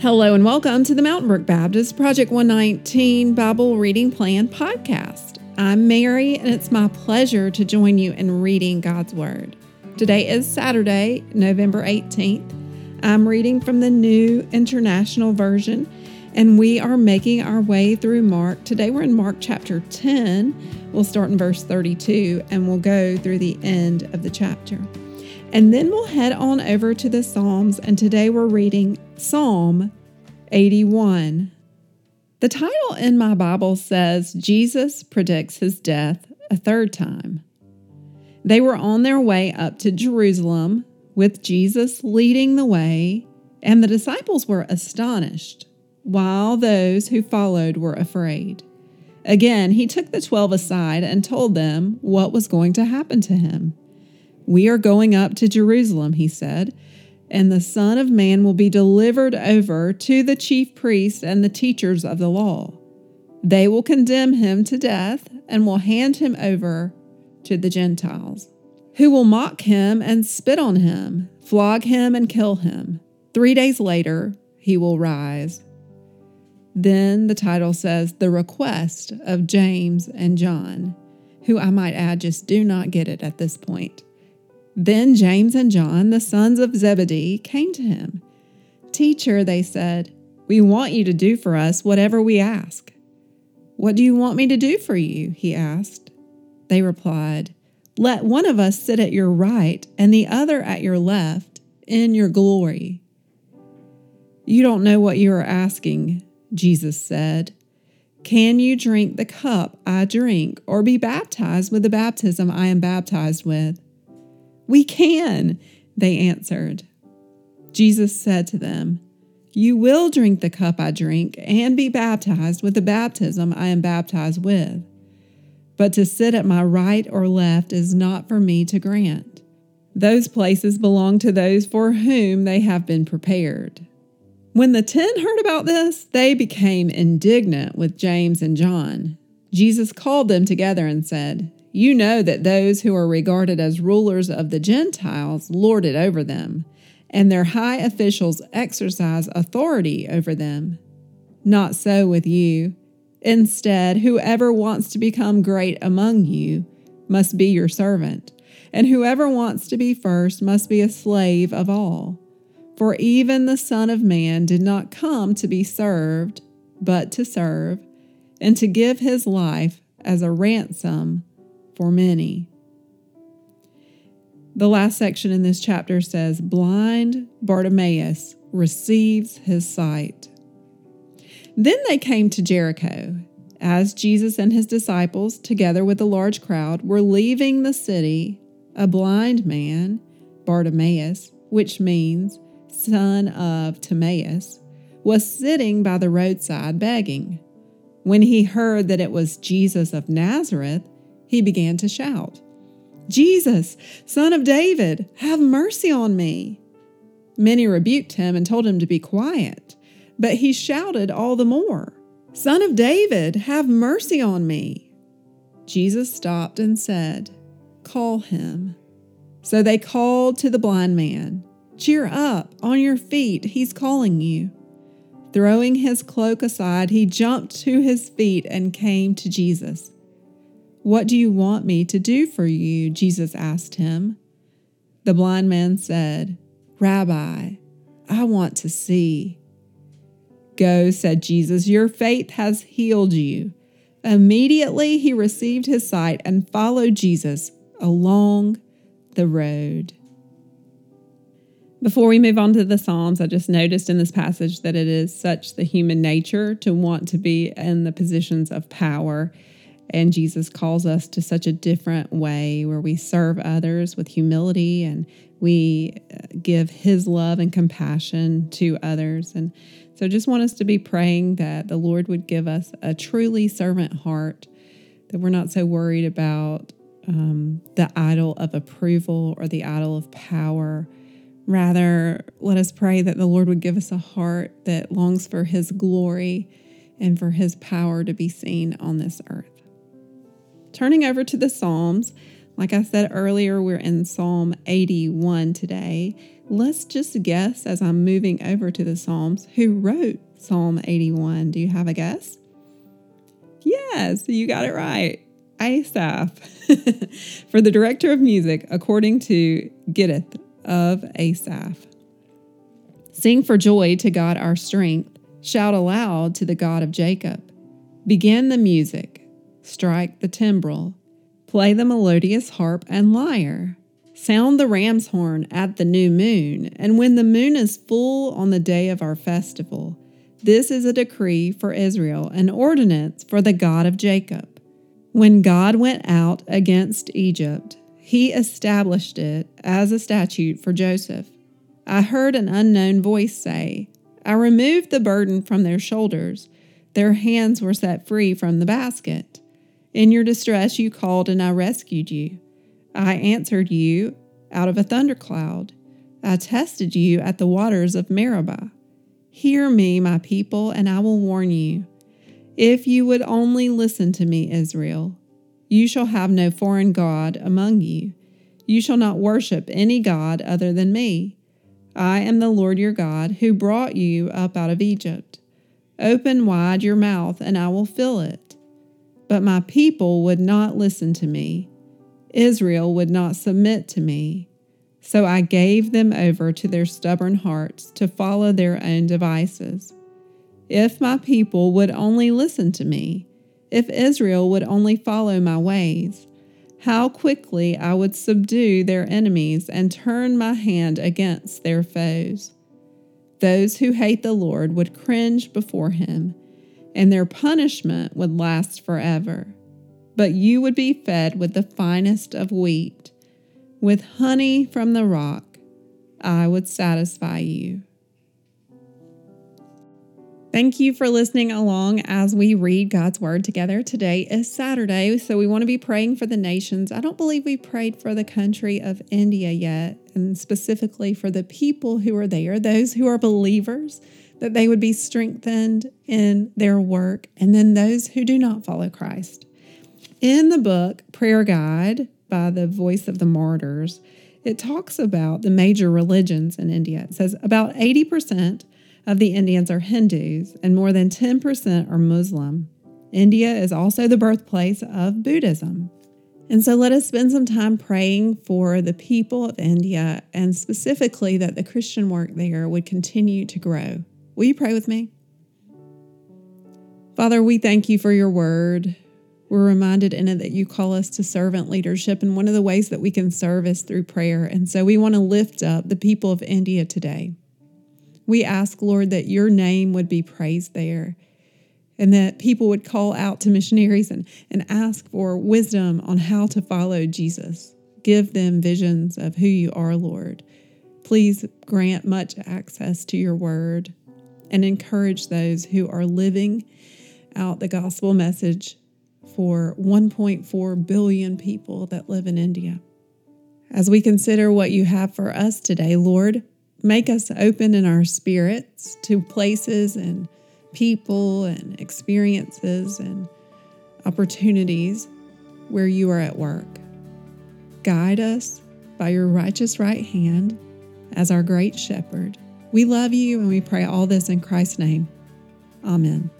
Hello and welcome to the Mountain Brook Baptist Project 119 Bible Reading Plan podcast. I'm Mary, and it's my pleasure to join you in reading God's Word. Today is Saturday, November 18th. I'm reading from the New International Version, and we are making our way through Mark. Today we're in Mark chapter 10. We'll start in verse 32 and we'll go through the end of the chapter. And then we'll head on over to the Psalms, and today we're reading Psalm 81. The title in my Bible says Jesus predicts his death a third time. They were on their way up to Jerusalem with Jesus leading the way, and the disciples were astonished, while those who followed were afraid. Again, he took the twelve aside and told them what was going to happen to him. We are going up to Jerusalem, he said, and the Son of Man will be delivered over to the chief priests and the teachers of the law. They will condemn him to death and will hand him over to the Gentiles, who will mock him and spit on him, flog him and kill him. Three days later, he will rise. Then the title says, The Request of James and John, who I might add just do not get it at this point. Then James and John, the sons of Zebedee, came to him. Teacher, they said, we want you to do for us whatever we ask. What do you want me to do for you? he asked. They replied, Let one of us sit at your right and the other at your left in your glory. You don't know what you are asking, Jesus said. Can you drink the cup I drink or be baptized with the baptism I am baptized with? We can, they answered. Jesus said to them, You will drink the cup I drink and be baptized with the baptism I am baptized with. But to sit at my right or left is not for me to grant. Those places belong to those for whom they have been prepared. When the ten heard about this, they became indignant with James and John. Jesus called them together and said, you know that those who are regarded as rulers of the Gentiles lord it over them, and their high officials exercise authority over them. Not so with you. Instead, whoever wants to become great among you must be your servant, and whoever wants to be first must be a slave of all. For even the Son of Man did not come to be served, but to serve, and to give his life as a ransom for many. The last section in this chapter says, Blind Bartimaeus receives his sight. Then they came to Jericho. As Jesus and his disciples, together with a large crowd, were leaving the city, a blind man, Bartimaeus, which means son of Timaeus, was sitting by the roadside begging. When he heard that it was Jesus of Nazareth, he began to shout, Jesus, son of David, have mercy on me. Many rebuked him and told him to be quiet, but he shouted all the more, Son of David, have mercy on me. Jesus stopped and said, Call him. So they called to the blind man, Cheer up, on your feet, he's calling you. Throwing his cloak aside, he jumped to his feet and came to Jesus. What do you want me to do for you? Jesus asked him. The blind man said, Rabbi, I want to see. Go, said Jesus, your faith has healed you. Immediately he received his sight and followed Jesus along the road. Before we move on to the Psalms, I just noticed in this passage that it is such the human nature to want to be in the positions of power and Jesus calls us to such a different way where we serve others with humility and we uh, give His love and compassion to others. And so just want us to be praying that the Lord would give us a truly servant heart, that we're not so worried about um, the idol of approval or the idol of power. Rather, let us pray that the Lord would give us a heart that longs for His glory and for His power to be seen on this earth. Turning over to the Psalms, Like I said earlier, we're in Psalm 81 today. Let's just guess as I'm moving over to the Psalms who wrote Psalm 81. Do you have a guess? Yes, you got it right. Asaph. For the director of music, according to Gittith of Asaph. Sing for joy to God our strength. Shout aloud to the God of Jacob. Begin the music. Strike the timbrel. Play the melodious harp and lyre. Sound the ram's horn at the new moon, and when the moon is full on the day of our festival. This is a decree for Israel, an ordinance for the God of Jacob. When God went out against Egypt, he established it as a statute for Joseph. I heard an unknown voice say, I removed the burden from their shoulders. Their hands were set free from the basket. In your distress, you called, and I rescued you. I answered you out of a thundercloud. I tested you at the waters of Meribah. Hear me, my people, and I will warn you. If you would only listen to me, Israel, you shall have no foreign God among you. You shall not worship any God other than me. I am the Lord your God, who brought you up out of Egypt. Open wide your mouth, and I will fill it. But my people would not listen to me. Israel would not submit to me. So I gave them over to their stubborn hearts to follow their own devices. If my people would only listen to me, if Israel would only follow my ways, how quickly I would subdue their enemies and turn my hand against their foes. Those who hate the Lord would cringe before him, and their punishment would last forever. But you would be fed with the finest of wheat, with honey from the rock. I would satisfy you. Thank you for listening along as we read God's Word together. Today is Saturday, so we want to be praying for the nations. I don't believe we prayed for the country of India yet, and specifically for the people who are there, those who are believers, that they would be strengthened in their work, and then those who do not follow Christ. In the book Prayer Guide by the Voice of the Martyrs, it talks about the major religions in India. It says about 80% of the Indians are Hindus and more than 10% are Muslim. India is also the birthplace of Buddhism. And so let us spend some time praying for the people of India and specifically that the Christian work there would continue to grow. Will you pray with me? Father, we thank you for your word. We're reminded in it that you call us to servant leadership, and one of the ways that we can serve is through prayer. And so we want to lift up the people of India today. We ask, Lord, that your name would be praised there and that people would call out to missionaries and, and ask for wisdom on how to follow Jesus. Give them visions of who you are, Lord. Please grant much access to your word and encourage those who are living out the gospel message for 1.4 billion people that live in India. As we consider what you have for us today, Lord, Make us open in our spirits to places and people and experiences and opportunities where you are at work. Guide us by your righteous right hand as our great shepherd. We love you and we pray all this in Christ's name. Amen.